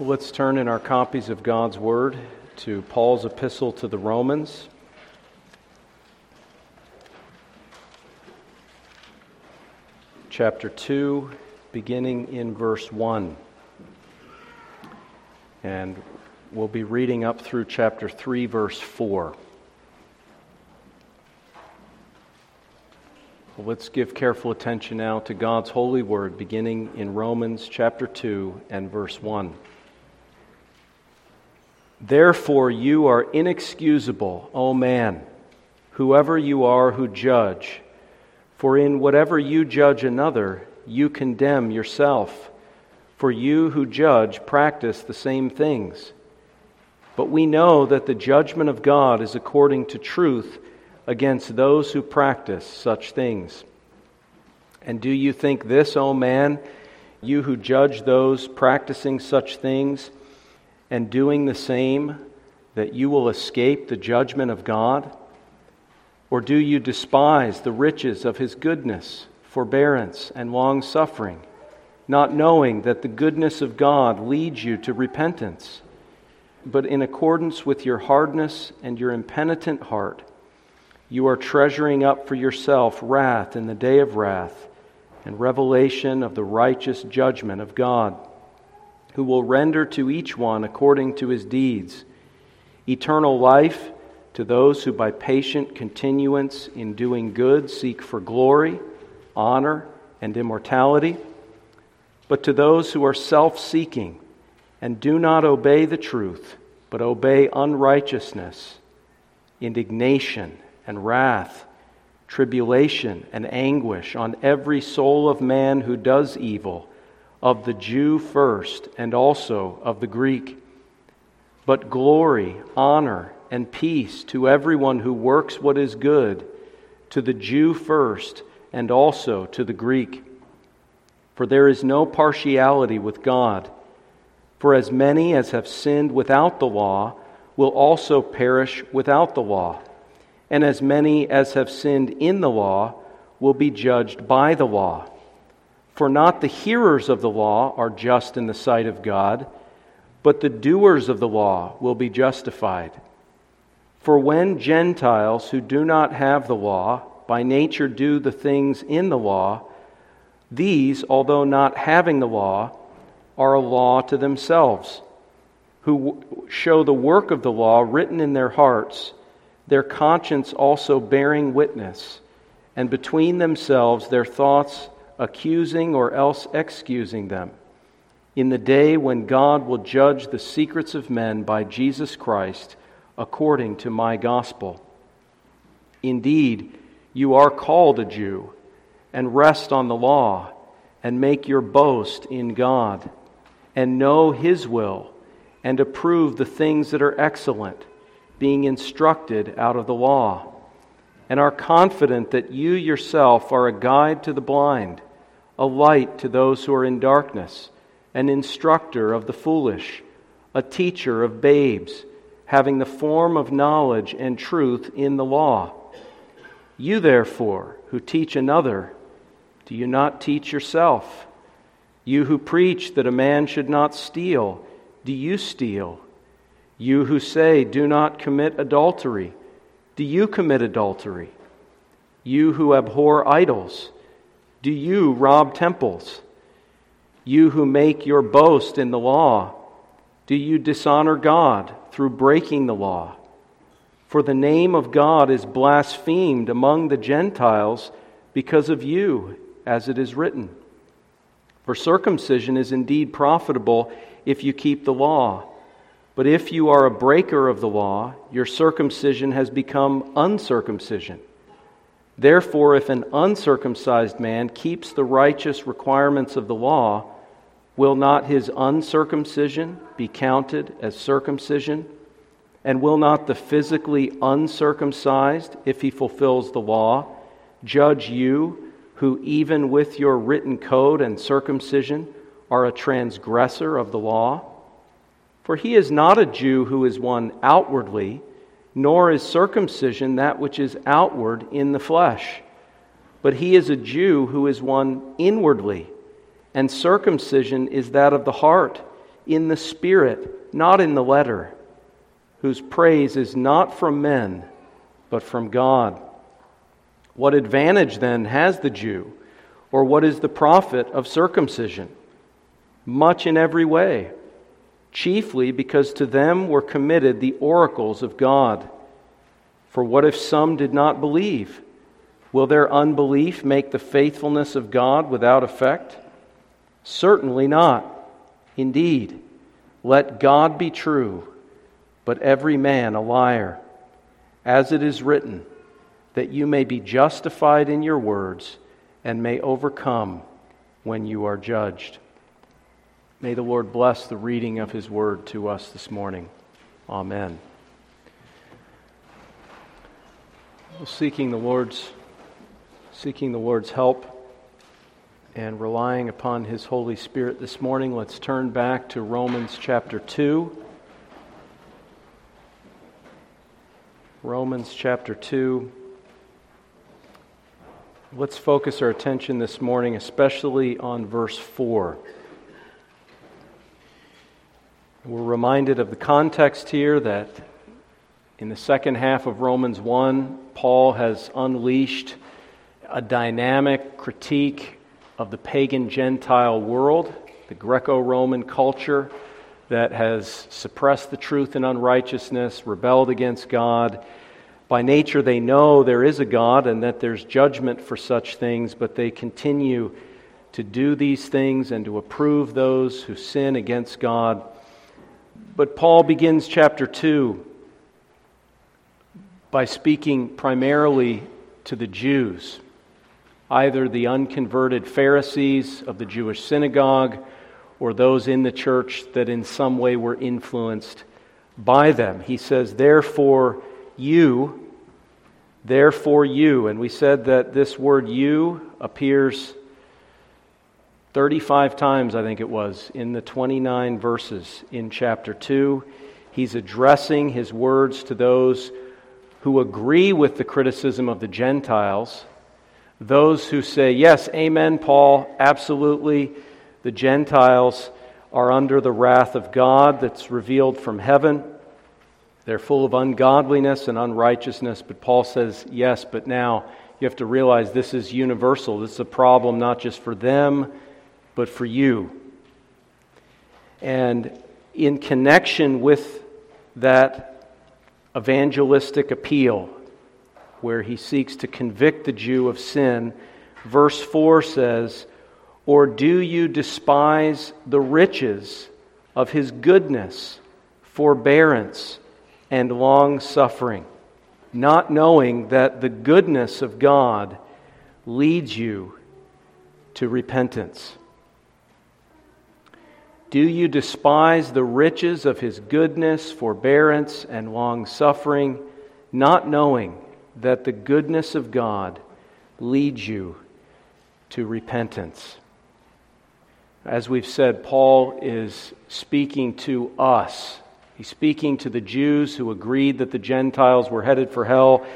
Let's turn in our copies of God's Word to Paul's epistle to the Romans. Chapter 2, beginning in verse 1. And we'll be reading up through chapter 3, verse 4. Well, let's give careful attention now to God's holy word, beginning in Romans chapter 2 and verse 1. Therefore, you are inexcusable, O man, whoever you are who judge. For in whatever you judge another, you condemn yourself. For you who judge practice the same things. But we know that the judgment of God is according to truth against those who practice such things. And do you think this, O man, you who judge those practicing such things, and doing the same, that you will escape the judgment of God? Or do you despise the riches of his goodness, forbearance, and long suffering, not knowing that the goodness of God leads you to repentance? But in accordance with your hardness and your impenitent heart, you are treasuring up for yourself wrath in the day of wrath and revelation of the righteous judgment of God who will render to each one according to his deeds eternal life to those who by patient continuance in doing good seek for glory, honor, and immortality, but to those who are self seeking and do not obey the truth, but obey unrighteousness, indignation and wrath, tribulation and anguish on every soul of man who does evil of the Jew first and also of the Greek. But glory, honor, and peace to everyone who works what is good, to the Jew first and also to the Greek. For there is no partiality with God. For as many as have sinned without the law will also perish without the law, and as many as have sinned in the law will be judged by the law. For not the hearers of the law are just in the sight of God, but the doers of the law will be justified. For when Gentiles who do not have the law by nature do the things in the law, these, although not having the law, are a law to themselves, who show the work of the law written in their hearts, their conscience also bearing witness, and between themselves their thoughts accusing or else excusing them, in the day when God will judge the secrets of men by Jesus Christ according to my gospel. Indeed, you are called a Jew, and rest on the law, and make your boast in God, and know His will, and approve the things that are excellent, being instructed out of the law and are confident that you yourself are a guide to the blind, a light to those who are in darkness, an instructor of the foolish, a teacher of babes, having the form of knowledge and truth in the law. You, therefore, who teach another, do you not teach yourself? You who preach that a man should not steal, do you steal? You who say, Do not commit adultery, do you commit adultery? You who abhor idols, do you rob temples? You who make your boast in the law, do you dishonor God through breaking the law? For the name of God is blasphemed among the Gentiles because of you, as it is written. For circumcision is indeed profitable if you keep the law. But if you are a breaker of the law, your circumcision has become uncircumcision. Therefore, if an uncircumcised man keeps the righteous requirements of the law, will not his uncircumcision be counted as circumcision? And will not the physically uncircumcised, if he fulfills the law, judge you, who even with your written code and circumcision are a transgressor of the law? For he is not a Jew who is one outwardly, nor is circumcision that which is outward in the flesh. But he is a Jew who is one inwardly, and circumcision is that of the heart, in the Spirit, not in the letter, whose praise is not from men, but from God. What advantage then has the Jew, or what is the profit of circumcision? Much in every way, chiefly because to them were committed the oracles of God. For what if some did not believe? Will their unbelief make the faithfulness of God without effect? Certainly not. Indeed, let God be true, but every man a liar. As it is written, that you may be justified in your words and may overcome when you are judged. May the Lord bless the reading of his word to us this morning. Amen. Seeking the Lord's seeking the Lord's help and relying upon his Holy Spirit this morning, let's turn back to Romans chapter 2. Romans chapter 2. Let's focus our attention this morning, especially on verse 4. We're reminded of the context here that in the second half of Romans 1, Paul has unleashed a dynamic critique of the pagan Gentile world, the Greco Roman culture that has suppressed the truth in unrighteousness, rebelled against God by nature, they know there is a God and that there's judgment for such things, but they continue to do these things and to approve those who sin against God. But Paul begins chapter 2 by speaking primarily to the Jews, either the unconverted Pharisees of the Jewish synagogue or those in the church that in some way were influenced by them. He says, Therefore, you, Therefore, you. And we said that this word you appears 35 times, I think it was, in the 29 verses in chapter 2. He's addressing his words to those who agree with the criticism of the Gentiles, those who say, Yes, amen, Paul, absolutely. The Gentiles are under the wrath of God that's revealed from heaven. They're full of ungodliness and unrighteousness. But Paul says, yes, but now you have to realize this is universal. This is a problem not just for them, but for you. And in connection with that evangelistic appeal, where he seeks to convict the Jew of sin, verse 4 says, Or do you despise the riches of his goodness, forbearance, and long suffering, not knowing that the goodness of God leads you to repentance. Do you despise the riches of his goodness, forbearance, and long suffering, not knowing that the goodness of God leads you to repentance? As we've said, Paul is speaking to us He's speaking to the Jews who agreed that the Gentiles were headed for hell.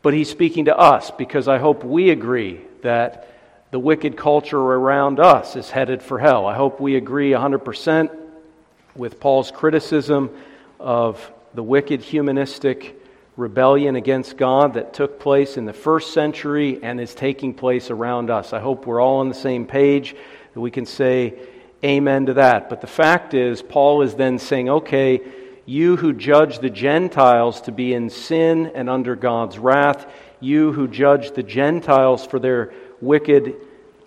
But he's speaking to us because I hope we agree that the wicked culture around us is headed for hell. I hope we agree 100% with Paul's criticism of the wicked humanistic rebellion against God that took place in the first century and is taking place around us. I hope we're all on the same page, that we can say, amen to that. But the fact is, Paul is then saying, okay, you who judge the Gentiles to be in sin and under God's wrath, you who judge the Gentiles for their wicked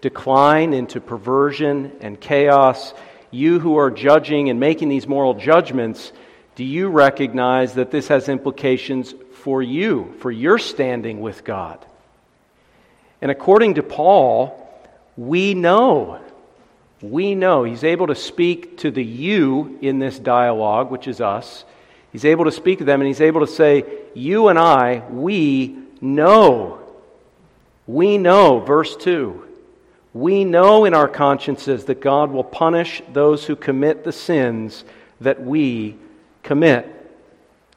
decline into perversion and chaos, you who are judging and making these moral judgments, do you recognize that this has implications for you, for your standing with God? And according to Paul, we know we know he's able to speak to the you in this dialogue, which is us. He's able to speak to them and he's able to say, You and I, we know. We know, verse 2. We know in our consciences that God will punish those who commit the sins that we commit.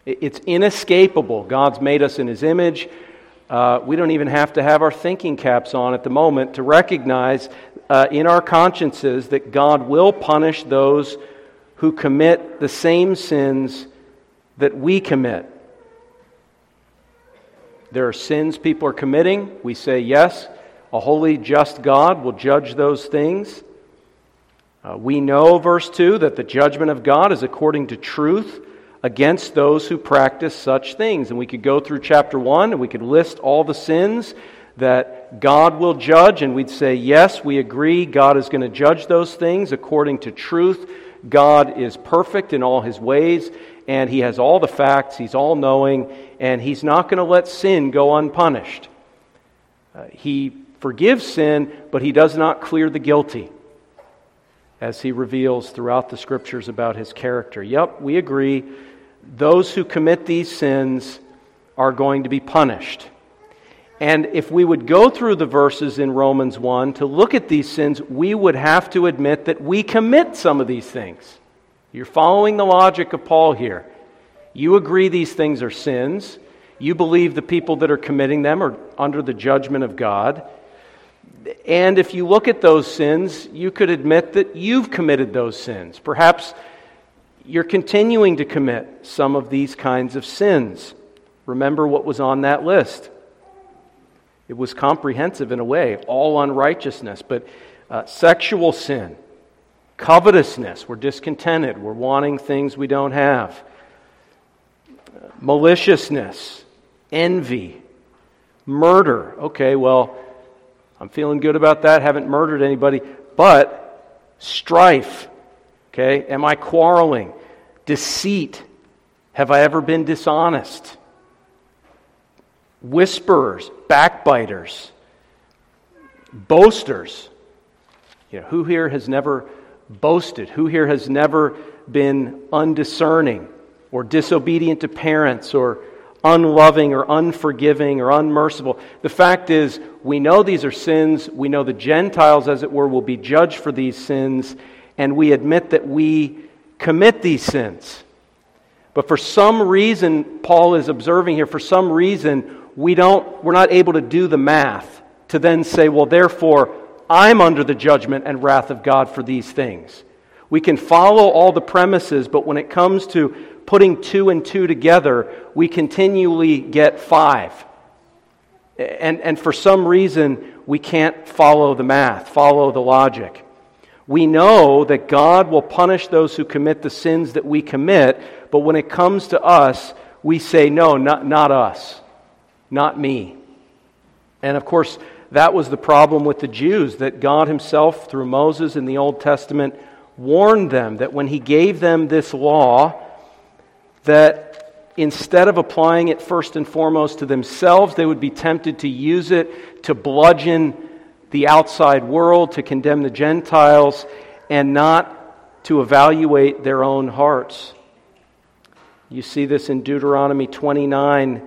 It's inescapable. God's made us in his image. Uh, we don't even have to have our thinking caps on at the moment to recognize uh, in our consciences that God will punish those who commit the same sins that we commit. There are sins people are committing. We say, yes, a holy, just God will judge those things. Uh, we know, verse 2, that the judgment of God is according to truth against those who practice such things. And we could go through chapter 1 and we could list all the sins that God will judge, and we'd say, yes, we agree, God is going to judge those things according to truth. God is perfect in all his ways, and he has all the facts, he's all knowing, and he's not going to let sin go unpunished. Uh, he forgives sin, but he does not clear the guilty, as he reveals throughout the scriptures about his character. Yep, we agree. Those who commit these sins are going to be punished. And if we would go through the verses in Romans 1 to look at these sins, we would have to admit that we commit some of these things. You're following the logic of Paul here. You agree these things are sins. You believe the people that are committing them are under the judgment of God. And if you look at those sins, you could admit that you've committed those sins. Perhaps you're continuing to commit some of these kinds of sins. Remember what was on that list it was comprehensive in a way, all unrighteousness, but uh, sexual sin, covetousness, we're discontented, we're wanting things we don't have, maliciousness, envy, murder. Okay, well, I'm feeling good about that, haven't murdered anybody, but strife. Okay, am I quarreling? Deceit. Have I ever been dishonest? whisperers, backbiters, boasters. You know, who here has never boasted? Who here has never been undiscerning or disobedient to parents or unloving or unforgiving or unmerciful? The fact is, we know these are sins. We know the Gentiles, as it were, will be judged for these sins, and we admit that we commit these sins. But for some reason, Paul is observing here, for some reason, we don't, we're not able to do the math to then say, well, therefore, I'm under the judgment and wrath of God for these things. We can follow all the premises, but when it comes to putting two and two together, we continually get five. And, and for some reason, we can't follow the math, follow the logic. We know that God will punish those who commit the sins that we commit, but when it comes to us, we say, no, not, not us not me. And of course, that was the problem with the Jews, that God Himself, through Moses in the Old Testament, warned them that when He gave them this law, that instead of applying it first and foremost to themselves, they would be tempted to use it to bludgeon the outside world, to condemn the Gentiles, and not to evaluate their own hearts. You see this in Deuteronomy 29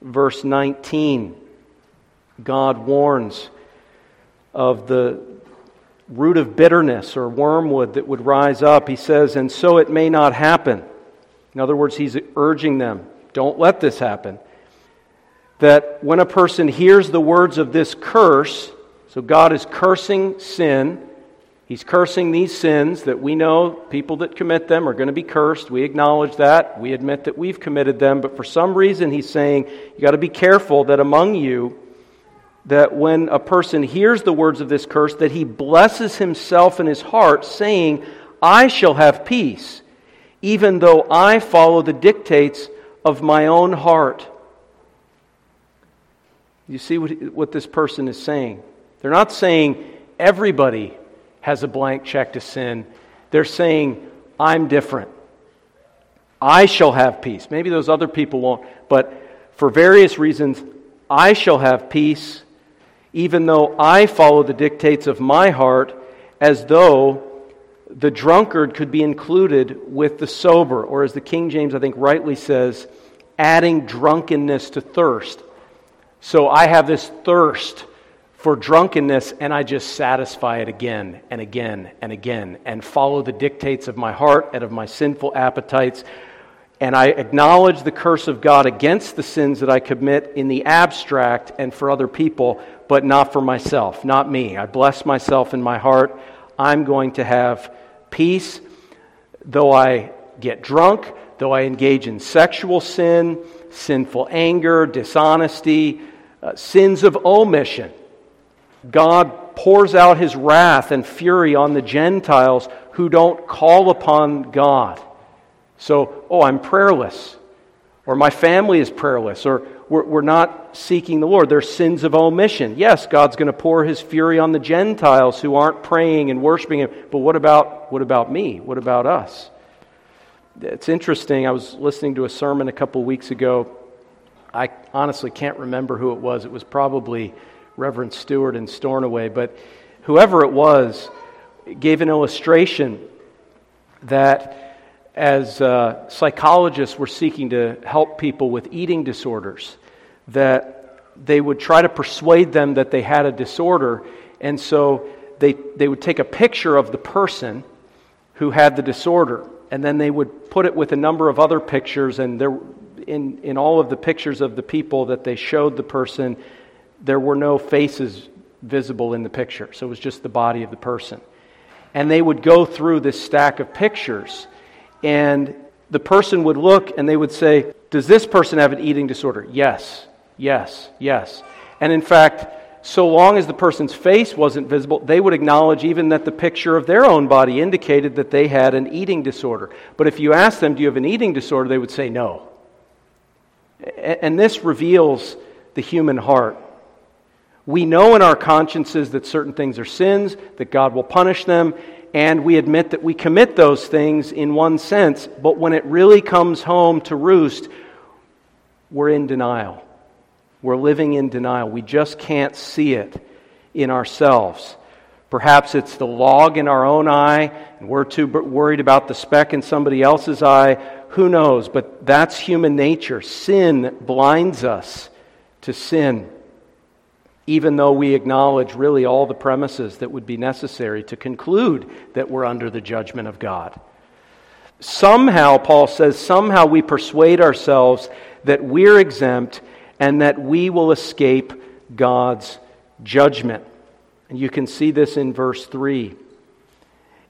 verse 19, God warns of the root of bitterness or wormwood that would rise up. He says, And so it may not happen. In other words, he's urging them, don't let this happen. That when a person hears the words of this curse, so God is cursing sin, He's cursing these sins that we know people that commit them are going to be cursed. We acknowledge that. We admit that we've committed them. But for some reason, he's saying you got to be careful that among you, that when a person hears the words of this curse, that he blesses himself in his heart, saying, I shall have peace, even though I follow the dictates of my own heart. You see what, what this person is saying? They're not saying everybody has a blank check to sin. They're saying, I'm different. I shall have peace. Maybe those other people won't, but for various reasons, I shall have peace, even though I follow the dictates of my heart, as though the drunkard could be included with the sober, or as the King James, I think, rightly says, adding drunkenness to thirst. So I have this thirst for drunkenness and I just satisfy it again and again and again and follow the dictates of my heart and of my sinful appetites. And I acknowledge the curse of God against the sins that I commit in the abstract and for other people, but not for myself, not me. I bless myself in my heart. I'm going to have peace. Though I get drunk, though I engage in sexual sin, sinful anger, dishonesty, uh, sins of omission, God pours out his wrath and fury on the Gentiles who don't call upon God. So, oh, I'm prayerless, or my family is prayerless, or we're, we're not seeking the Lord. They're sins of omission. Yes, God's going to pour his fury on the Gentiles who aren't praying and worshiping him, but what about, what about me? What about us? It's interesting. I was listening to a sermon a couple weeks ago. I honestly can't remember who it was. It was probably Reverend Stewart in Stornoway, but whoever it was gave an illustration that as uh, psychologists were seeking to help people with eating disorders, that they would try to persuade them that they had a disorder, and so they, they would take a picture of the person who had the disorder, and then they would put it with a number of other pictures, and there, in, in all of the pictures of the people that they showed the person, there were no faces visible in the picture, so it was just the body of the person. And they would go through this stack of pictures and the person would look and they would say, Does this person have an eating disorder? Yes, yes, yes. And in fact, so long as the person's face wasn't visible, they would acknowledge even that the picture of their own body indicated that they had an eating disorder. But if you ask them, Do you have an eating disorder? they would say no. And this reveals the human heart. We know in our consciences that certain things are sins, that God will punish them, and we admit that we commit those things in one sense, but when it really comes home to roost, we're in denial. We're living in denial. We just can't see it in ourselves. Perhaps it's the log in our own eye, and we're too worried about the speck in somebody else's eye. Who knows? But that's human nature. Sin blinds us to sin even though we acknowledge really all the premises that would be necessary to conclude that we're under the judgment of God. Somehow, Paul says, somehow we persuade ourselves that we're exempt and that we will escape God's judgment. And you can see this in verse 3.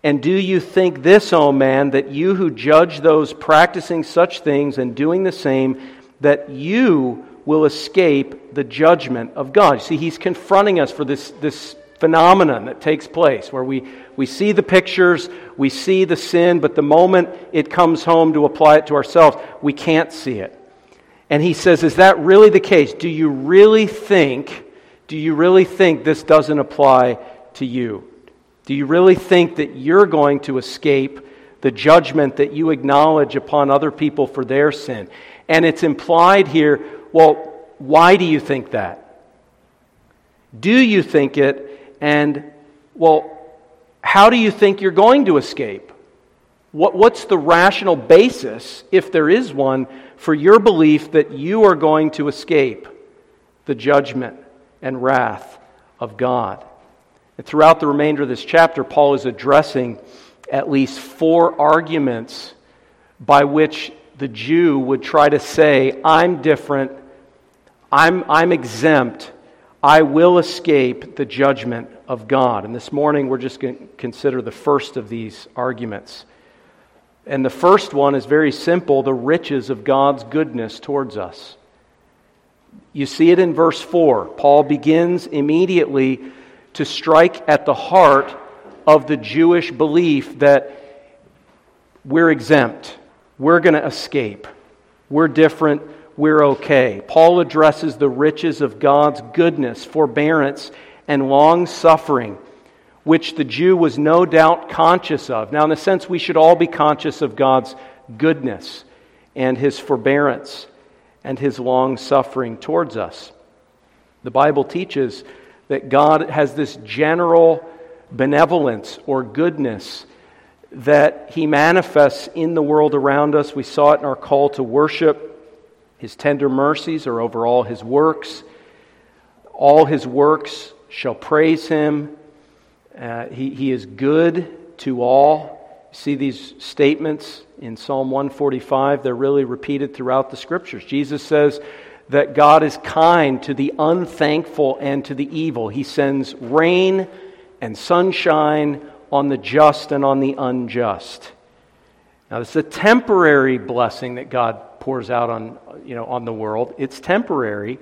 And do you think this, O man, that you who judge those practicing such things and doing the same, that you will escape the judgment of God. You See, he's confronting us for this, this phenomenon that takes place where we, we see the pictures, we see the sin, but the moment it comes home to apply it to ourselves, we can't see it. And he says, Is that really the case? Do you really think, do you really think this doesn't apply to you? Do you really think that you're going to escape the judgment that you acknowledge upon other people for their sin? And it's implied here well, why do you think that? Do you think it? And, well, how do you think you're going to escape? What, what's the rational basis, if there is one, for your belief that you are going to escape the judgment and wrath of God? And throughout the remainder of this chapter, Paul is addressing at least four arguments by which the Jew would try to say, I'm different, I'm, I'm exempt, I will escape the judgment of God. And this morning we're just going to consider the first of these arguments. And the first one is very simple the riches of God's goodness towards us. You see it in verse 4. Paul begins immediately to strike at the heart of the Jewish belief that we're exempt. We're going to escape. We're different. We're okay. Paul addresses the riches of God's goodness, forbearance, and long suffering, which the Jew was no doubt conscious of. Now, in a sense, we should all be conscious of God's goodness and his forbearance and his long suffering towards us. The Bible teaches that God has this general benevolence or goodness that He manifests in the world around us. We saw it in our call to worship. His tender mercies are over all His works. All His works shall praise Him. Uh, he, he is good to all. See these statements in Psalm 145, they're really repeated throughout the scriptures. Jesus says that God is kind to the unthankful and to the evil. He sends rain and sunshine on the just and on the unjust. Now, is a temporary blessing that God pours out on, you know, on the world. It's temporary.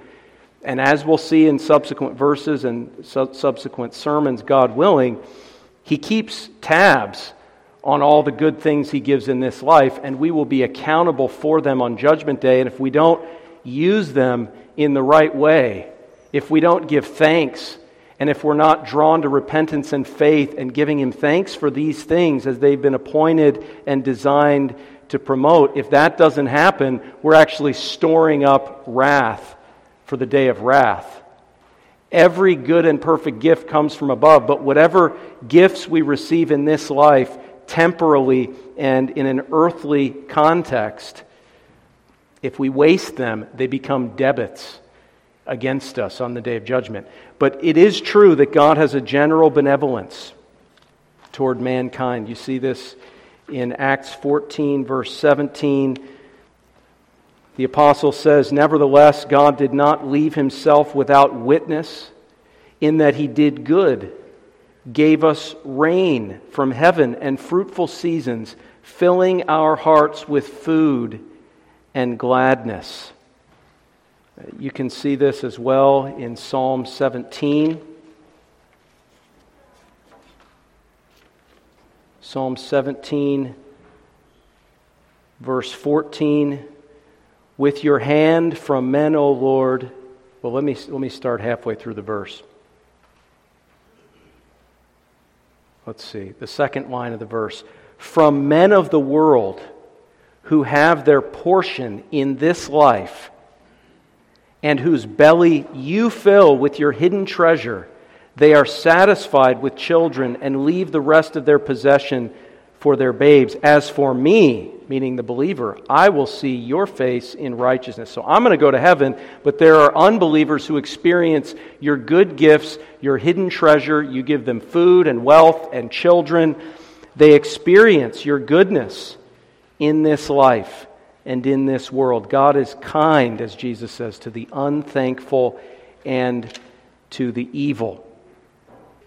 And as we'll see in subsequent verses and su- subsequent sermons, God willing, He keeps tabs on all the good things He gives in this life, and we will be accountable for them on Judgment Day. And if we don't use them in the right way, if we don't give thanks, and if we're not drawn to repentance and faith and giving Him thanks for these things as they've been appointed and designed to promote, if that doesn't happen, we're actually storing up wrath for the day of wrath. Every good and perfect gift comes from above, but whatever gifts we receive in this life, temporally and in an earthly context, if we waste them, they become debits against us on the day of judgment. But it is true that God has a general benevolence toward mankind. You see this in Acts 14, verse 17 the apostle says, Nevertheless, God did not leave himself without witness, in that he did good, gave us rain from heaven and fruitful seasons, filling our hearts with food and gladness. You can see this as well in Psalm 17. Psalm 17, verse 14 with your hand from men, O Lord. Well, let me, let me start halfway through the verse. Let's see, the second line of the verse. From men of the world who have their portion in this life, and whose belly you fill with your hidden treasure, they are satisfied with children and leave the rest of their possession for their babes. As for me, meaning the believer, I will see your face in righteousness. So I'm going to go to heaven, but there are unbelievers who experience your good gifts, your hidden treasure. You give them food and wealth and children. They experience your goodness in this life and in this world. God is kind, as Jesus says, to the unthankful and to the evil.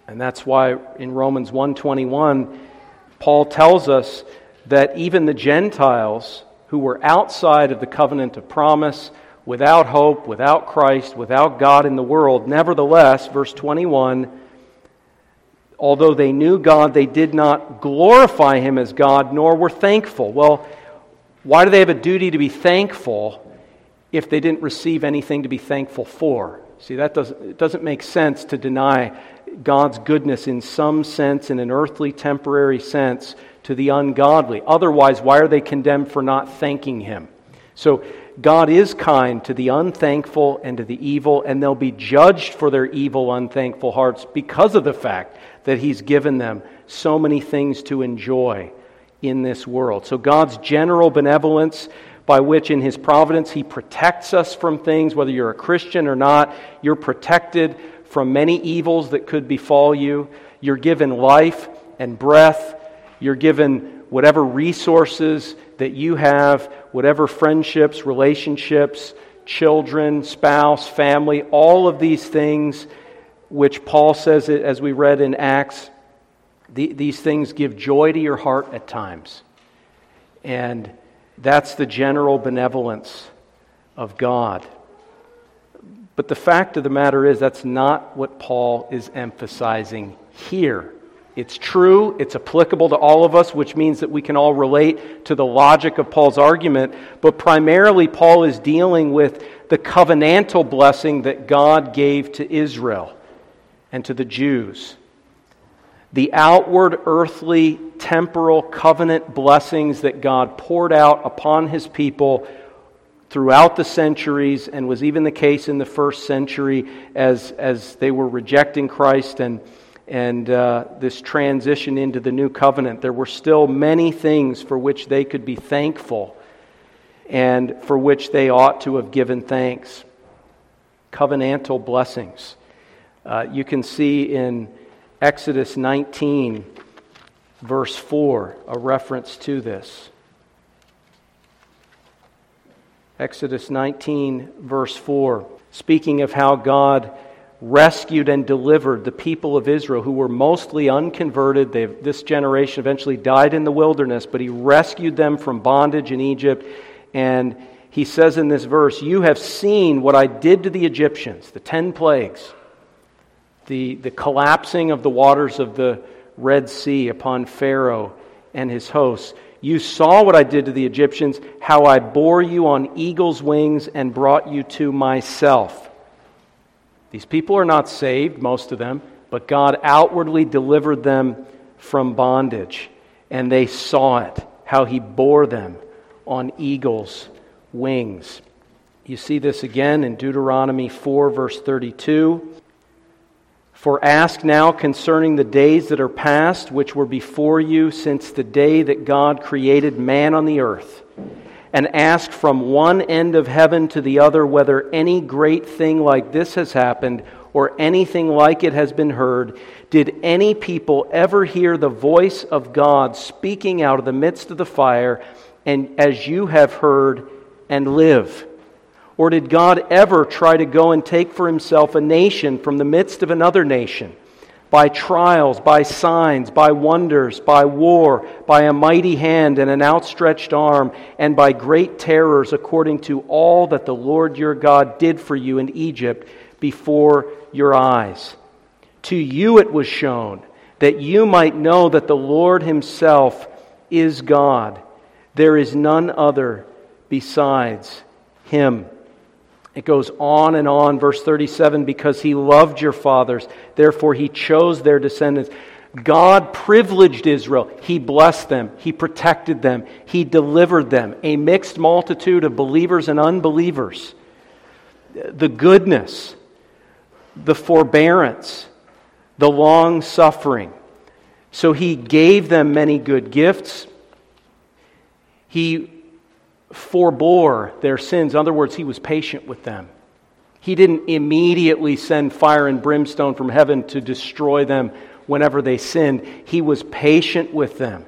And that's why in Romans 121, Paul tells us that even the Gentiles who were outside of the covenant of promise, without hope, without Christ, without God in the world, nevertheless, verse 21, although they knew God, they did not glorify him as God, nor were thankful. Well, why do they have a duty to be thankful if they didn't receive anything to be thankful for? See, that doesn't, it doesn't make sense to deny God's goodness in some sense, in an earthly, temporary sense, to the ungodly. Otherwise, why are they condemned for not thanking Him? So, God is kind to the unthankful and to the evil, and they'll be judged for their evil, unthankful hearts because of the fact that He's given them so many things to enjoy in this world. So, God's general benevolence, by which in His providence He protects us from things, whether you're a Christian or not, you're protected from many evils that could befall you. You're given life and breath you're given whatever resources that you have, whatever friendships, relationships, children, spouse, family, all of these things, which Paul says, as we read in Acts, these things give joy to your heart at times. And that's the general benevolence of God. But the fact of the matter is, that's not what Paul is emphasizing here. It's true, it's applicable to all of us, which means that we can all relate to the logic of Paul's argument. But primarily, Paul is dealing with the covenantal blessing that God gave to Israel and to the Jews. The outward, earthly, temporal covenant blessings that God poured out upon his people throughout the centuries and was even the case in the first century as, as they were rejecting Christ and and uh, this transition into the new covenant, there were still many things for which they could be thankful and for which they ought to have given thanks. Covenantal blessings. Uh, you can see in Exodus 19, verse 4, a reference to this. Exodus 19, verse 4, speaking of how God rescued and delivered the people of Israel who were mostly unconverted. They've, this generation eventually died in the wilderness, but he rescued them from bondage in Egypt. And he says in this verse, You have seen what I did to the Egyptians, the ten plagues, the, the collapsing of the waters of the Red Sea upon Pharaoh and his hosts. You saw what I did to the Egyptians, how I bore you on eagle's wings and brought you to myself. These people are not saved, most of them, but God outwardly delivered them from bondage, and they saw it, how He bore them on eagle's wings. You see this again in Deuteronomy 4, verse 32. For ask now concerning the days that are past, which were before you since the day that God created man on the earth, and ask from one end of heaven to the other whether any great thing like this has happened or anything like it has been heard. Did any people ever hear the voice of God speaking out of the midst of the fire, and as you have heard, and live? Or did God ever try to go and take for himself a nation from the midst of another nation? By trials, by signs, by wonders, by war, by a mighty hand and an outstretched arm, and by great terrors, according to all that the Lord your God did for you in Egypt before your eyes. To you it was shown that you might know that the Lord himself is God. There is none other besides him. It goes on and on, verse 37 because he loved your fathers, therefore he chose their descendants. God privileged Israel. He blessed them. He protected them. He delivered them. A mixed multitude of believers and unbelievers. The goodness, the forbearance, the long suffering. So he gave them many good gifts. He forbore their sins. In other words, he was patient with them. He didn't immediately send fire and brimstone from heaven to destroy them whenever they sinned. He was patient with them.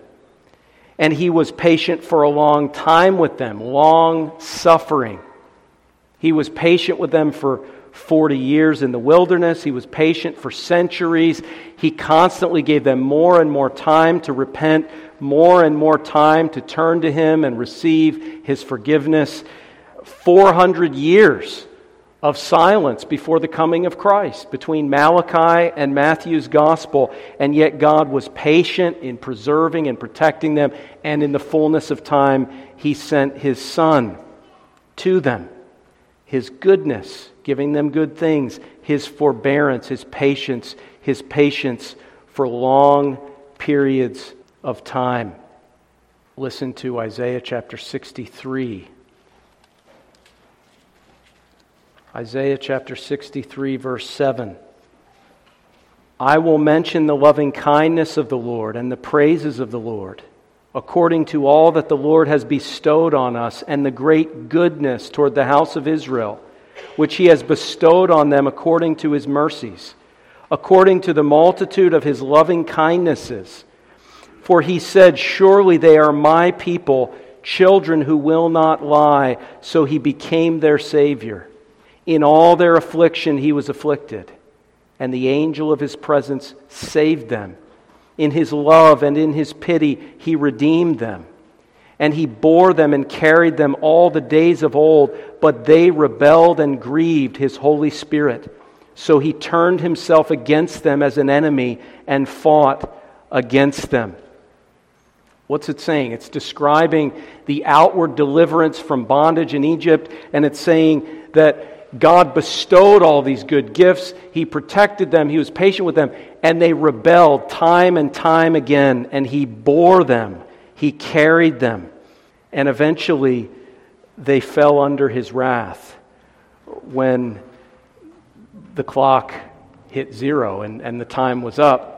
And he was patient for a long time with them, long suffering. He was patient with them for 40 years in the wilderness. He was patient for centuries. He constantly gave them more and more time to repent more and more time to turn to Him and receive His forgiveness. 400 years of silence before the coming of Christ between Malachi and Matthew's gospel, and yet God was patient in preserving and protecting them, and in the fullness of time, He sent His Son to them. His goodness, giving them good things, His forbearance, His patience, His patience for long periods of time. Listen to Isaiah chapter 63. Isaiah chapter 63, verse 7. I will mention the loving kindness of the Lord and the praises of the Lord, according to all that the Lord has bestowed on us, and the great goodness toward the house of Israel, which he has bestowed on them according to his mercies, according to the multitude of his loving kindnesses for he said, Surely they are my people, children who will not lie. So he became their Savior. In all their affliction, he was afflicted, and the angel of his presence saved them. In his love and in his pity, he redeemed them. And he bore them and carried them all the days of old, but they rebelled and grieved his Holy Spirit. So he turned himself against them as an enemy and fought against them. What's it saying? It's describing the outward deliverance from bondage in Egypt, and it's saying that God bestowed all these good gifts. He protected them, He was patient with them, and they rebelled time and time again, and He bore them, He carried them, and eventually they fell under His wrath when the clock hit zero and, and the time was up.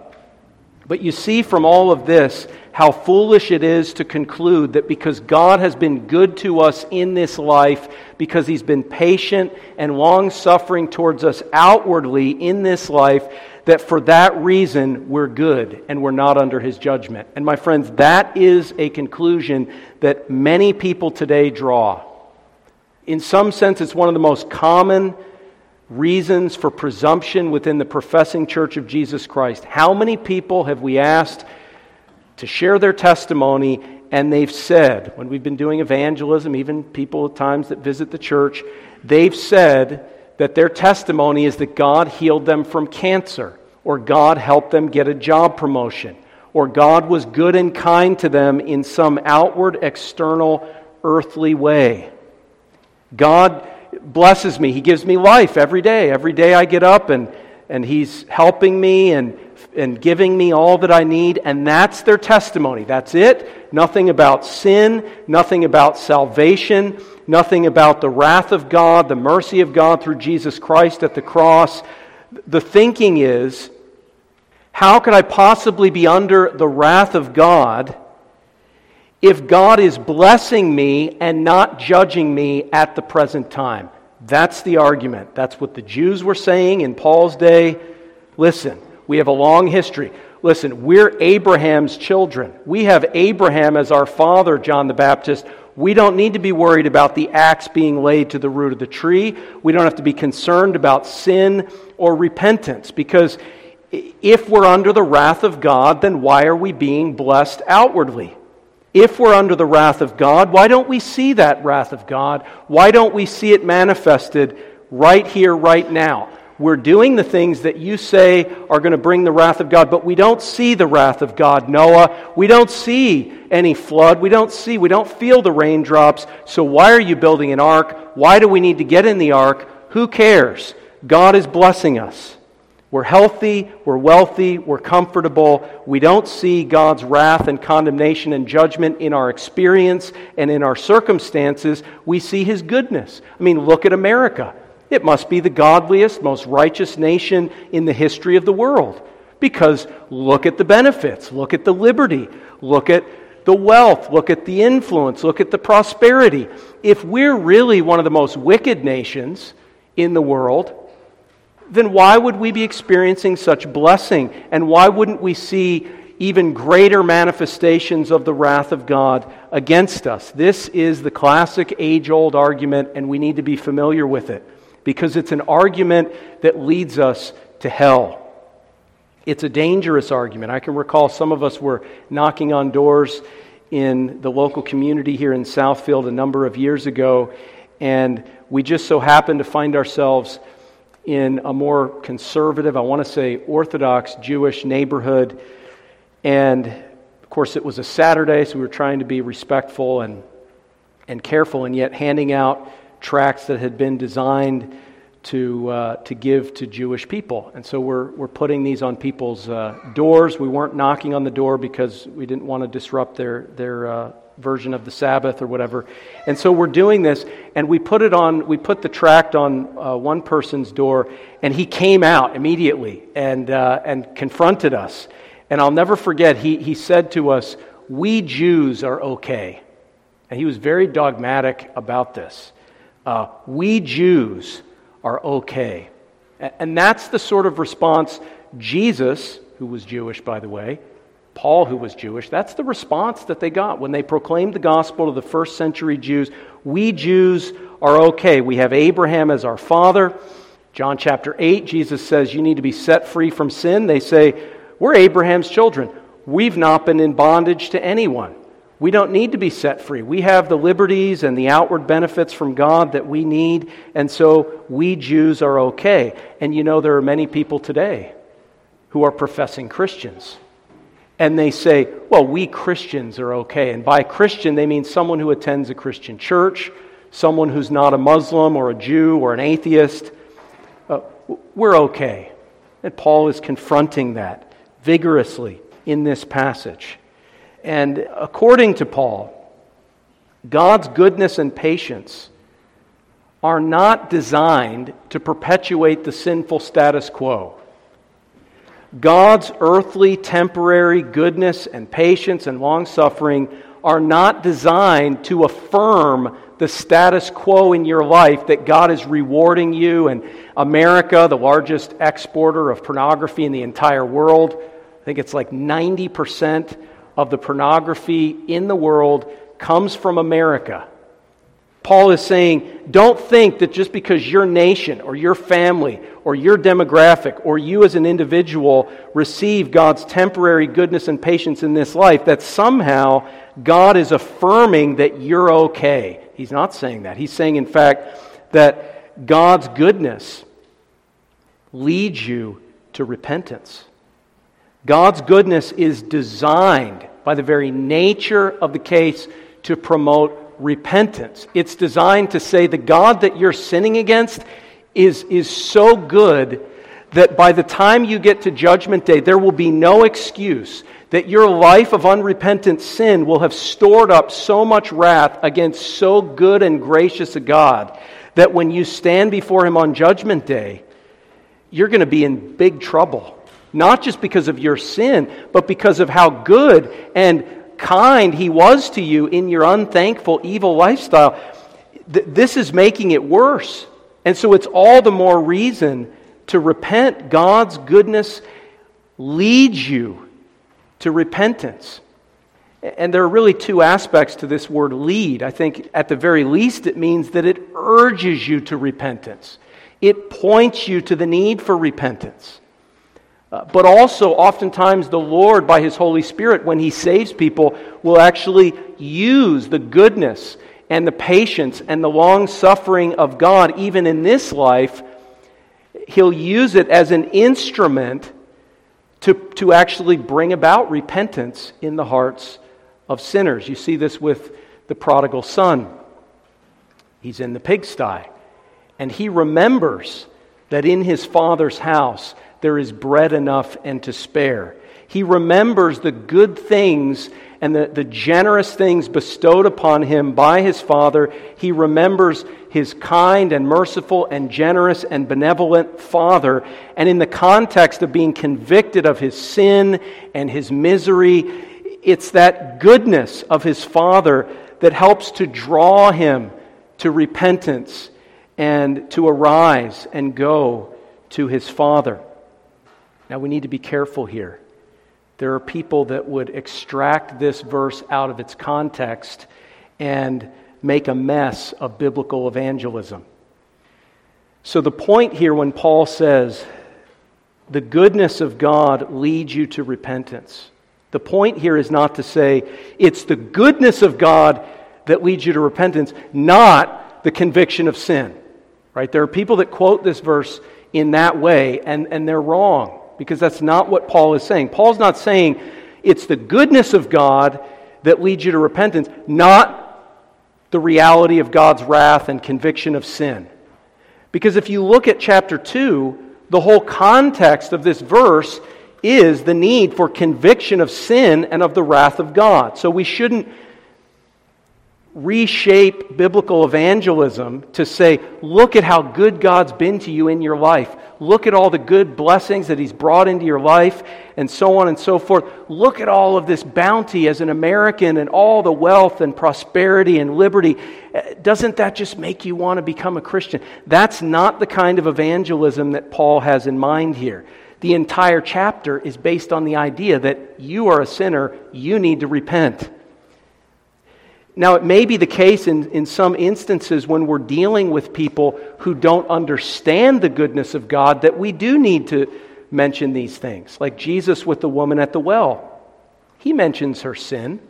But you see from all of this how foolish it is to conclude that because God has been good to us in this life, because He's been patient and long suffering towards us outwardly in this life, that for that reason we're good and we're not under his judgment. And my friends, that is a conclusion that many people today draw. In some sense, it's one of the most common reasons for presumption within the professing church of Jesus Christ. How many people have we asked to share their testimony and they've said, when we've been doing evangelism, even people at times that visit the church, they've said that their testimony is that God healed them from cancer, or God helped them get a job promotion, or God was good and kind to them in some outward, external, earthly way. God blesses me. He gives me life every day. Every day I get up and, and He's helping me and, and giving me all that I need. And that's their testimony. That's it. Nothing about sin, nothing about salvation, nothing about the wrath of God, the mercy of God through Jesus Christ at the cross. The thinking is, how could I possibly be under the wrath of God if God is blessing me and not judging me at the present time? That's the argument. That's what the Jews were saying in Paul's day. Listen, we have a long history. Listen, we're Abraham's children. We have Abraham as our father, John the Baptist. We don't need to be worried about the axe being laid to the root of the tree. We don't have to be concerned about sin or repentance because if we're under the wrath of God, then why are we being blessed outwardly? If we're under the wrath of God, why don't we see that wrath of God? Why don't we see it manifested right here, right now? We're doing the things that you say are going to bring the wrath of God, but we don't see the wrath of God, Noah. We don't see any flood. We don't see, we don't feel the raindrops. So why are you building an ark? Why do we need to get in the ark? Who cares? God is blessing us. We're healthy, we're wealthy, we're comfortable. We don't see God's wrath and condemnation and judgment in our experience and in our circumstances. We see His goodness. I mean, look at America. It must be the godliest, most righteous nation in the history of the world. Because look at the benefits, look at the liberty, look at the wealth, look at the influence, look at the prosperity. If we're really one of the most wicked nations in the world, then why would we be experiencing such blessing? And why wouldn't we see even greater manifestations of the wrath of God against us? This is the classic age old argument, and we need to be familiar with it because it's an argument that leads us to hell. It's a dangerous argument. I can recall some of us were knocking on doors in the local community here in Southfield a number of years ago, and we just so happened to find ourselves in a more conservative, I want to say Orthodox Jewish neighborhood. And of course, it was a Saturday, so we were trying to be respectful and, and careful, and yet handing out tracts that had been designed to, uh, to give to Jewish people. And so we're, we're putting these on people's uh, doors. We weren't knocking on the door because we didn't want to disrupt their, their uh, version of the Sabbath or whatever. And so we're doing this, and we put it on, we put the tract on uh, one person's door, and he came out immediately and, uh, and confronted us. And I'll never forget, he, he said to us, We Jews are okay. And he was very dogmatic about this. Uh, we Jews are okay. And that's the sort of response Jesus, who was Jewish, by the way, Paul, who was Jewish, that's the response that they got when they proclaimed the gospel to the first century Jews. We Jews are okay. We have Abraham as our father. John chapter 8, Jesus says, You need to be set free from sin. They say, We're Abraham's children. We've not been in bondage to anyone. We don't need to be set free. We have the liberties and the outward benefits from God that we need, and so we Jews are okay. And you know, there are many people today who are professing Christians and they say, well, we Christians are okay. And by Christian, they mean someone who attends a Christian church, someone who's not a Muslim or a Jew or an atheist. Uh, we're okay. And Paul is confronting that vigorously in this passage. And according to Paul, God's goodness and patience are not designed to perpetuate the sinful status quo. God's earthly, temporary goodness and patience and long suffering are not designed to affirm the status quo in your life that God is rewarding you. And America, the largest exporter of pornography in the entire world, I think it's like 90% of the pornography in the world comes from America. Paul is saying, don't think that just because your nation or your family or your demographic or you as an individual receive God's temporary goodness and patience in this life, that somehow God is affirming that you're okay. He's not saying that. He's saying, in fact, that God's goodness leads you to repentance. God's goodness is designed by the very nature of the case to promote repentance. It's designed to say the God that you're sinning against is, is so good that by the time you get to Judgment Day, there will be no excuse that your life of unrepentant sin will have stored up so much wrath against so good and gracious a God that when you stand before Him on Judgment Day, you're going to be in big trouble. Not just because of your sin, but because of how good and kind He was to you in your unthankful, evil lifestyle. This is making it worse. And so it's all the more reason to repent. God's goodness leads you to repentance. And there are really two aspects to this word lead. I think at the very least it means that it urges you to repentance, it points you to the need for repentance. Uh, but also, oftentimes, the Lord, by His Holy Spirit, when He saves people, will actually use the goodness and the patience and the long suffering of God, even in this life. He'll use it as an instrument to, to actually bring about repentance in the hearts of sinners. You see this with the prodigal son. He's in the pigsty, and he remembers that in his father's house there is bread enough and to spare. He remembers the good things and the, the generous things bestowed upon him by his father. He remembers his kind and merciful and generous and benevolent father. And in the context of being convicted of his sin and his misery, it's that goodness of his father that helps to draw him to repentance and to arise and go to his father. Now, we need to be careful here. There are people that would extract this verse out of its context and make a mess of biblical evangelism. So, the point here when Paul says, the goodness of God leads you to repentance, the point here is not to say it's the goodness of God that leads you to repentance, not the conviction of sin. Right? There are people that quote this verse in that way, and, and they're wrong because that's not what Paul is saying. Paul's not saying it's the goodness of God that leads you to repentance, not the reality of God's wrath and conviction of sin. Because if you look at chapter 2, the whole context of this verse is the need for conviction of sin and of the wrath of God. So we shouldn't reshape biblical evangelism to say, look at how good God's been to you in your life. Look at all the good blessings that He's brought into your life, and so on and so forth. Look at all of this bounty as an American and all the wealth and prosperity and liberty. Uh, doesn't that just make you want to become a Christian? That's not the kind of evangelism that Paul has in mind here. The entire chapter is based on the idea that you are a sinner, you need to repent. Now, it may be the case in, in some instances when we're dealing with people who don't understand the goodness of God that we do need to mention these things, like Jesus with the woman at the well. He mentions her sin,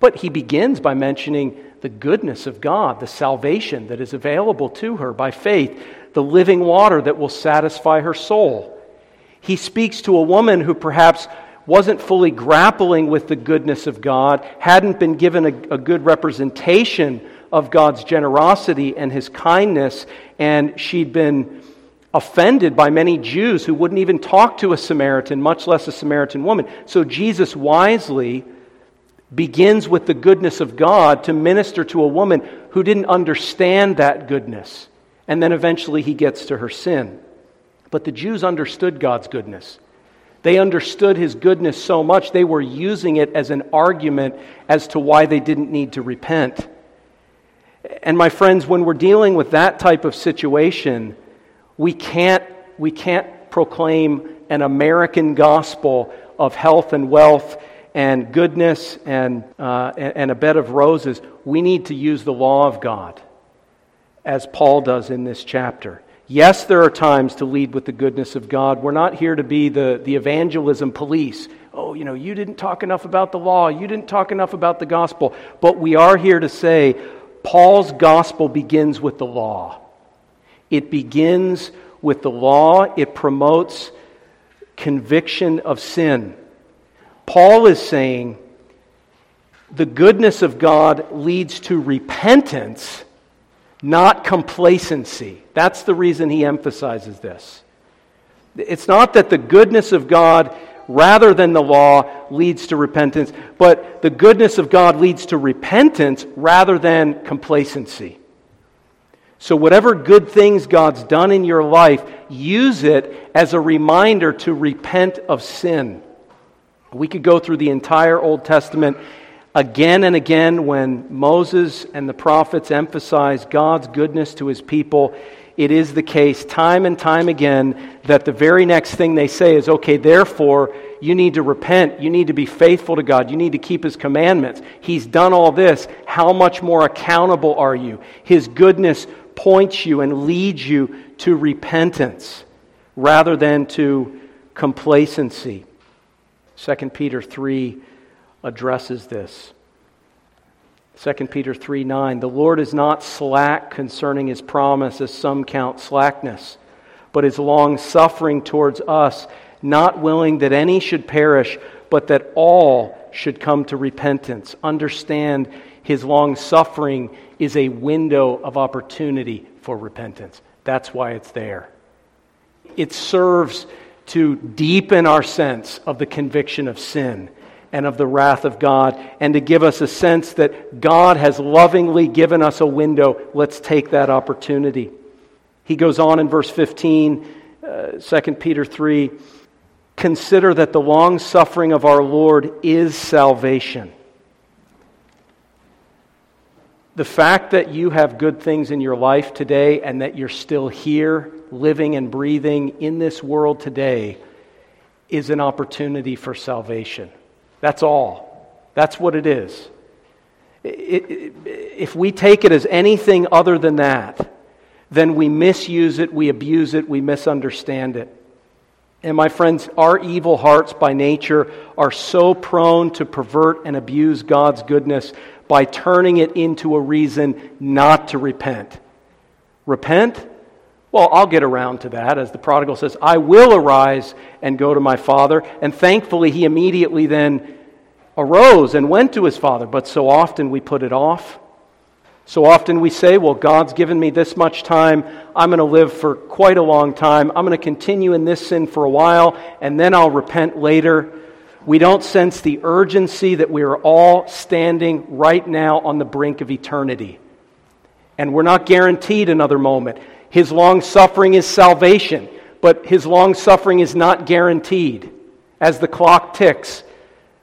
but he begins by mentioning the goodness of God, the salvation that is available to her by faith, the living water that will satisfy her soul. He speaks to a woman who perhaps wasn't fully grappling with the goodness of God, hadn't been given a, a, good representation of God's generosity and his kindness, and she'd been offended by many Jews who wouldn't even talk to a Samaritan, much less a Samaritan woman. So Jesus wisely begins with the goodness of God to minister to a woman who didn't understand that goodness. And then eventually he gets to her sin. But the Jews understood God's goodness. They understood his goodness so much, they were using it as an argument as to why they didn't need to repent. And my friends, when we're dealing with that type of situation, we can't, we can't proclaim an American gospel of health and wealth and goodness and, uh, and a bed of roses. We need to use the law of God, as Paul does in this chapter. Yes, there are times to lead with the goodness of God. We're not here to be the, the evangelism police. Oh, you know, you didn't talk enough about the law. You didn't talk enough about the gospel. But we are here to say Paul's gospel begins with the law. It begins with the law, it promotes conviction of sin. Paul is saying the goodness of God leads to repentance not complacency. That's the reason he emphasizes this. It's not that the goodness of God, rather than the law, leads to repentance, but the goodness of God leads to repentance rather than complacency. So, whatever good things God's done in your life, use it as a reminder to repent of sin. We could go through the entire Old Testament Again and again, when Moses and the prophets emphasize God's goodness to his people, it is the case time and time again that the very next thing they say is, okay, therefore, you need to repent. You need to be faithful to God. You need to keep his commandments. He's done all this. How much more accountable are you? His goodness points you and leads you to repentance rather than to complacency. 2 Peter 3 addresses this. 2 Peter 3 9, the Lord is not slack concerning his promise, as some count slackness, but is long suffering towards us, not willing that any should perish, but that all should come to repentance. Understand his long suffering is a window of opportunity for repentance. That's why it's there. It serves to deepen our sense of the conviction of sin and of the wrath of God, and to give us a sense that God has lovingly given us a window. Let's take that opportunity. He goes on in verse 15, uh, 2 Peter 3 Consider that the long suffering of our Lord is salvation. The fact that you have good things in your life today and that you're still here, living and breathing in this world today, is an opportunity for salvation. That's all. That's what it is. It, it, if we take it as anything other than that, then we misuse it, we abuse it, we misunderstand it. And my friends, our evil hearts by nature are so prone to pervert and abuse God's goodness by turning it into a reason not to repent. Repent? Well, I'll get around to that. As the prodigal says, I will arise and go to my father. And thankfully, he immediately then arose and went to his father. But so often we put it off. So often we say, Well, God's given me this much time. I'm going to live for quite a long time. I'm going to continue in this sin for a while, and then I'll repent later. We don't sense the urgency that we are all standing right now on the brink of eternity. And we're not guaranteed another moment. His long suffering is salvation, but his long suffering is not guaranteed. As the clock ticks,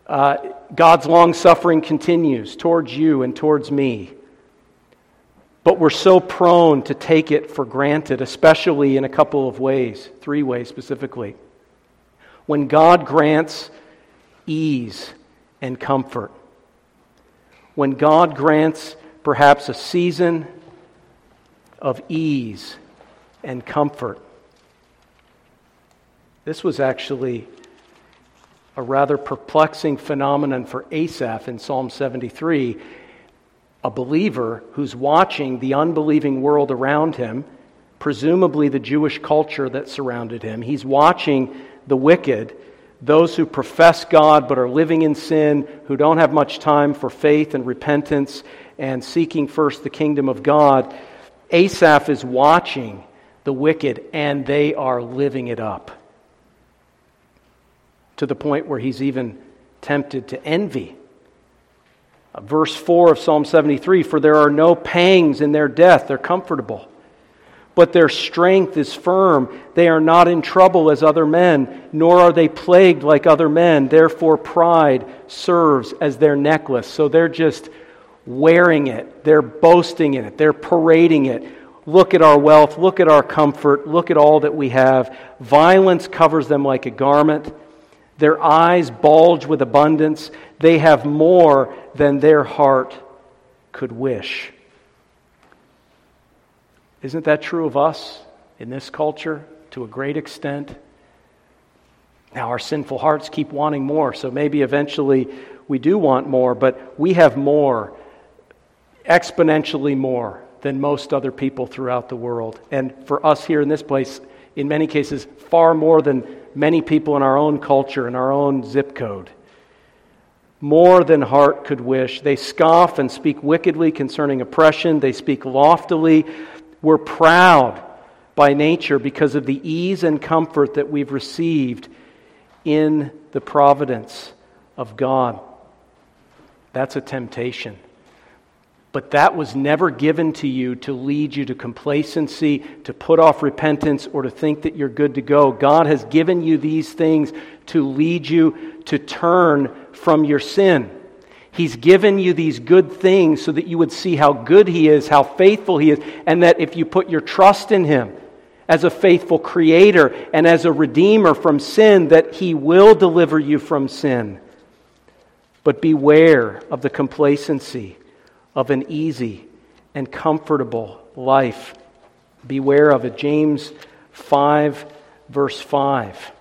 uh, God's long suffering continues towards you and towards me. But we're so prone to take it for granted, especially in a couple of ways, three ways specifically. When God grants ease and comfort, when God grants perhaps a season of ease and comfort. This was actually a rather perplexing phenomenon for Asaph in Psalm 73, a believer who's watching the unbelieving world around him, presumably the Jewish culture that surrounded him. He's watching the wicked, those who profess God but are living in sin, who don't have much time for faith and repentance and seeking first the kingdom of God Asaph is watching the wicked and they are living it up to the point where he's even tempted to envy. Uh, verse 4 of Psalm 73 For there are no pangs in their death, they're comfortable. but their strength is firm. They are not in trouble as other men, nor are they plagued like other men. Therefore, pride serves as their necklace. So they're just wearing it, they're boasting in it, they're parading it. Look at our wealth, look at our comfort, look at all that we have. Violence covers them like a garment. Their eyes bulge with abundance. They have more than their heart could wish. Isn't that true of us in this culture to a great extent? Now, our sinful hearts keep wanting more, so maybe eventually we do want more, but we have more, exponentially more than most other people throughout the world. And for us here in this place, in many cases, far more than many people in our own culture, in our own zip code. More than heart could wish. They scoff and speak wickedly concerning oppression. They speak loftily. We're proud by nature because of the ease and comfort that we've received in the providence of God. That's a temptation. But that was never given to you to lead you to complacency, to put off repentance, or to think that you're good to go. God has given you these things to lead you to turn from your sin. He's given you these good things so that you would see how good He is, how faithful He is, and that if you put your trust in Him as a faithful Creator and as a Redeemer from sin, that He will deliver you from sin. But beware of the complacency of an easy and comfortable life. Beware of it. James 5, verse 5.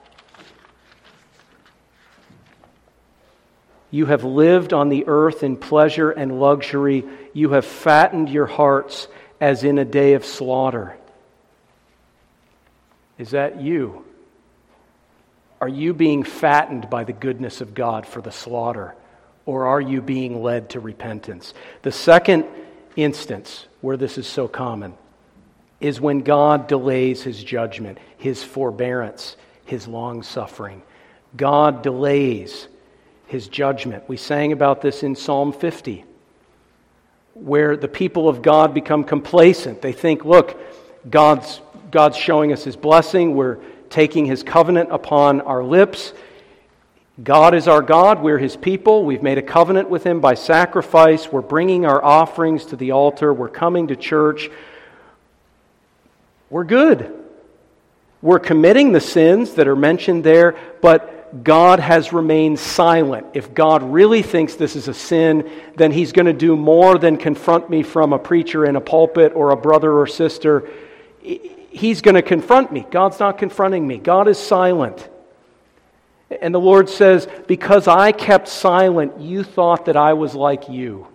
You have lived on the earth in pleasure and luxury. You have fattened your hearts as in a day of slaughter. Is that you? Are you being fattened by the goodness of God for the slaughter? Or are you being led to repentance? The second instance where this is so common is when God delays his judgment, his forbearance, his long suffering. God delays his judgment. We sang about this in Psalm 50, where the people of God become complacent. They think, look, God's, God's showing us his blessing. We're taking his covenant upon our lips. God is our God. We're his people. We've made a covenant with him by sacrifice. We're bringing our offerings to the altar. We're coming to church. We're good. We're committing the sins that are mentioned there, but God has remained silent. If God really thinks this is a sin, then he's going to do more than confront me from a preacher in a pulpit or a brother or sister. He's going to confront me. God's not confronting me. God is silent. And the Lord says, Because I kept silent, you thought that I was like you.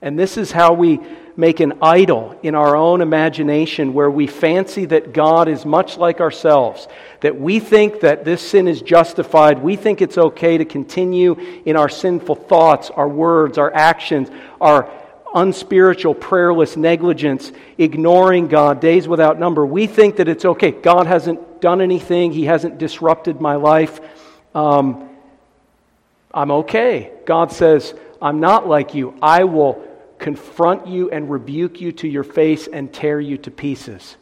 And this is how we make an idol in our own imagination where we fancy that God is much like ourselves, that we think that this sin is justified. We think it's okay to continue in our sinful thoughts, our words, our actions, our unspiritual, prayerless negligence, ignoring God days without number. We think that it's okay. God hasn't done anything, He hasn't disrupted my life um, I'm okay. God says, I'm not like you. I will confront you and rebuke you to your face and tear you to pieces.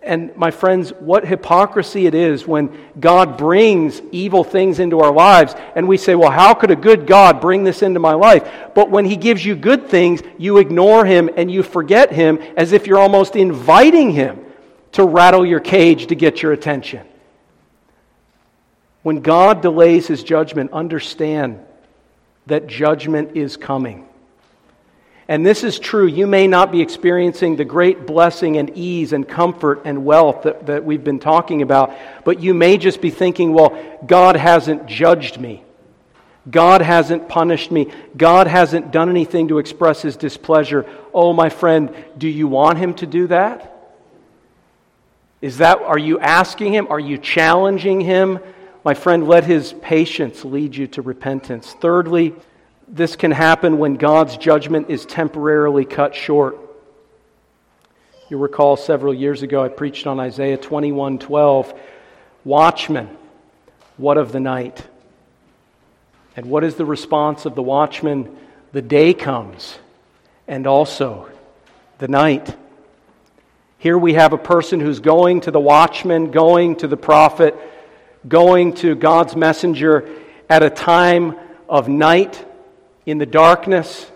And my friends, what hypocrisy it is when God brings evil things into our lives and we say, well, how could a good God bring this into my life? But when He gives you good things, you ignore Him and you forget Him as if you're almost inviting Him to rattle your cage to get your attention. When God delays his judgment, understand that judgment is coming. And this is true. You may not be experiencing the great blessing and ease and comfort and wealth that, that we've been talking about, but you may just be thinking, well, God hasn't judged me. God hasn't punished me. God hasn't done anything to express his displeasure. Oh, my friend, do you want him to do that? Is that, are you asking him? Are you challenging him? My friend, let his patience lead you to repentance. Thirdly, this can happen when God's judgment is temporarily cut short. You recall several years ago I preached on Isaiah 21:12, "Watchmen, what of the night?" And what is the response of the watchman? The day comes, and also the night. Here we have a person who's going to the watchman, going to the prophet, going to God's messenger at a time of night in the darkness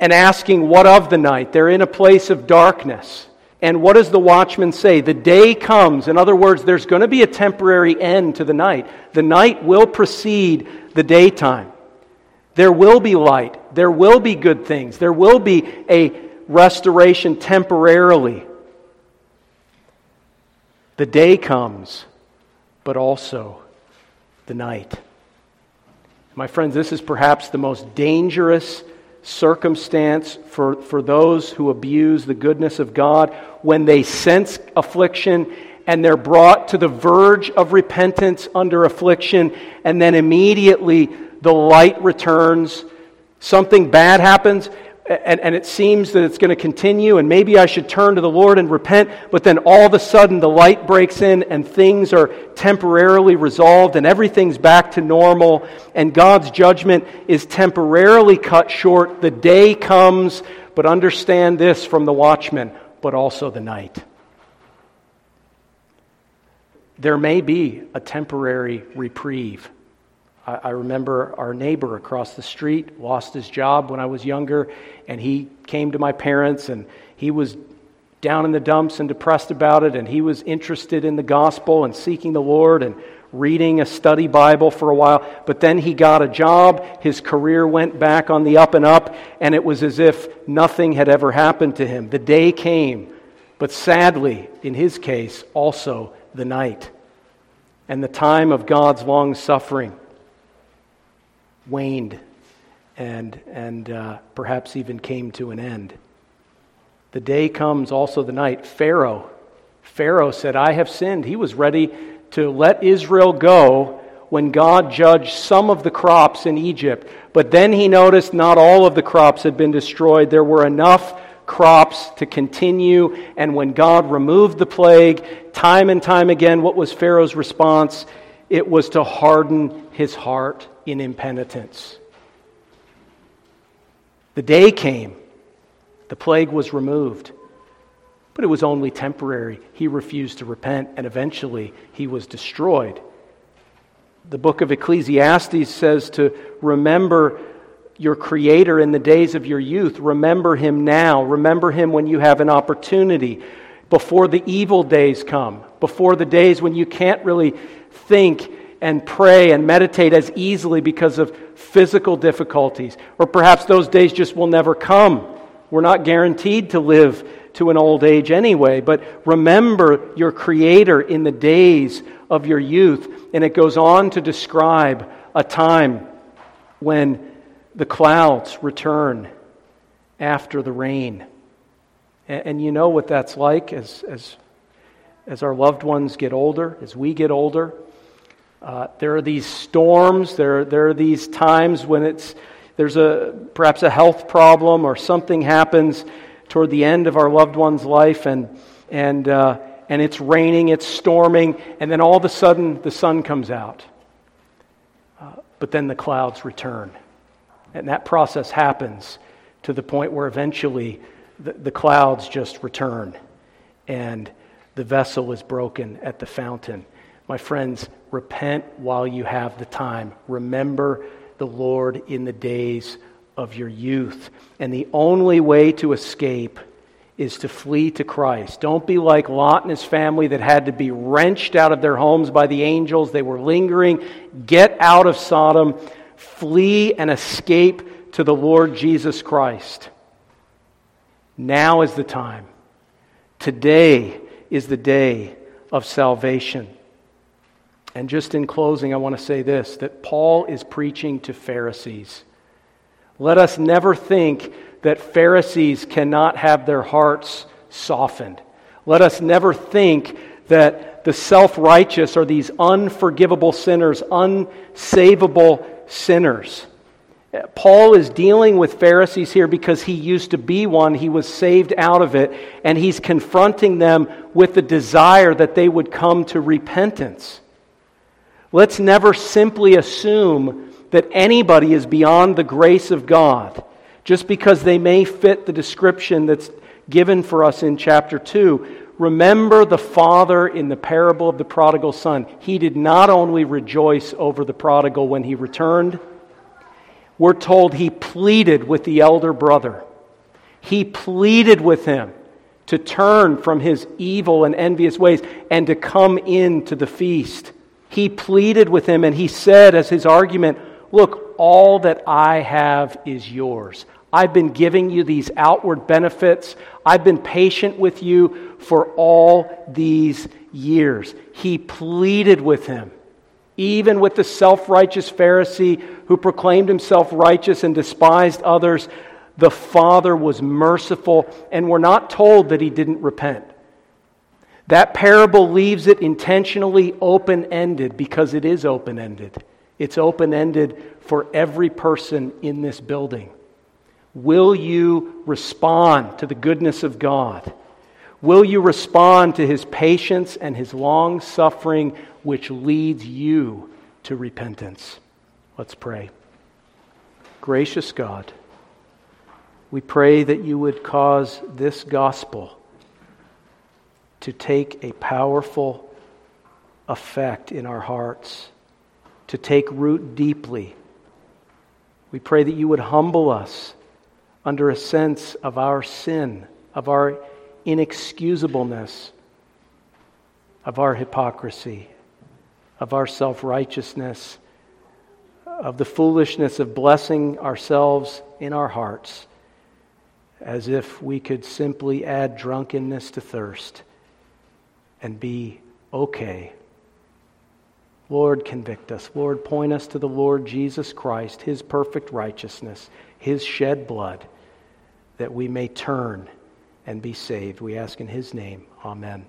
and asking, What of the night? They're in a place of darkness. And what does the watchman say? The day comes. In other words, there's going to be a temporary end to the night. The night will precede the daytime. There will be light. There will be good things. There will be a restoration temporarily. The day comes, but also the night. My friends, this is perhaps the most dangerous circumstance for, for those who abuse the goodness of God when they sense affliction and they're brought to the verge of repentance under affliction, and then immediately the light returns. Something bad happens, and, and it seems that it's going to continue, and maybe I should turn to the Lord and repent, but then all of a sudden the light breaks in and things are temporarily resolved and everything's back to normal, and God's judgment is temporarily cut short. The day comes, but understand this from the watchman, but also the night. There may be a temporary reprieve I, I remember our neighbor across the street lost his job when I was younger, and he came to my parents, and he was down in the dumps and depressed about it, and he was interested in the gospel and seeking the Lord and reading a study Bible for a while. But then he got a job, his career went back on the up and up, and it was as if nothing had ever happened to him. The day came, but sadly, in his case, also the night and the time of God's long suffering waned and, and uh, perhaps even came to an end. The day comes, also the night. Pharaoh, Pharaoh said, I have sinned. He was ready to let Israel go when God judged some of the crops in Egypt. But then he noticed not all of the crops had been destroyed. There were enough crops to continue. And when God removed the plague, time and time again, what was Pharaoh's response? It was to harden his heart in impenitence. The day came, the plague was removed, but it was only temporary. He refused to repent, and eventually he was destroyed. The book of Ecclesiastes says to remember your Creator in the days of your youth. Remember Him now. Remember Him when you have an opportunity, before the evil days come, before the days when you can't really think and pray and meditate as easily because of physical difficulties. Or perhaps those days just will never come. We're not guaranteed to live to an old age anyway, but remember your Creator in the days of your youth. And it goes on to describe a time when the clouds return after the rain. And, and you know what that's like as, as, as our loved ones get older, as we get older. Uh, there are these storms, there, there are these times when it's, there's a, perhaps a health problem or something happens toward the end of our loved one's life and, and, uh, and it's raining, it's storming, and then all of a sudden the sun comes out. Uh, but then the clouds return. And that process happens to the point where eventually the, the clouds just return and the vessel is broken at the fountain. My friends, repent while you have the time. Remember the Lord in the days of your youth. And the only way to escape is to flee to Christ. Don't be like Lot and his family that had to be wrenched out of their homes by the angels. They were lingering. Get out of Sodom, flee and escape to the Lord Jesus Christ. Now is the time. Today is the day of salvation. And just in closing, I want to say this that Paul is preaching to Pharisees. Let us never think that Pharisees cannot have their hearts softened. Let us never think that the self righteous are these unforgivable sinners, unsavable sinners. Paul is dealing with Pharisees here because he used to be one. He was saved out of it. And he's confronting them with the desire that they would come to repentance. Let's never simply assume that anybody is beyond the grace of God just because they may fit the description that's given for us in chapter 2. Remember the father in the parable of the prodigal son. He did not only rejoice over the prodigal when he returned, we're told he pleaded with the elder brother. He pleaded with him to turn from his evil and envious ways and to come into the feast. He pleaded with him and he said, as his argument, Look, all that I have is yours. I've been giving you these outward benefits. I've been patient with you for all these years. He pleaded with him, even with the self righteous Pharisee who proclaimed himself righteous and despised others. The Father was merciful, and we're not told that he didn't repent. That parable leaves it intentionally open ended because it is open ended. It's open ended for every person in this building. Will you respond to the goodness of God? Will you respond to his patience and his long suffering, which leads you to repentance? Let's pray. Gracious God, we pray that you would cause this gospel to take a powerful effect in our hearts, to take root deeply. We pray that you would humble us under a sense of our sin, of our inexcusableness, of our hypocrisy, of our self righteousness, of the foolishness of blessing ourselves in our hearts as if we could simply add drunkenness to thirst and be okay. Lord, convict us. Lord, point us to the Lord Jesus Christ, his perfect righteousness, his shed blood, that we may turn and be saved. We ask in his name. Amen.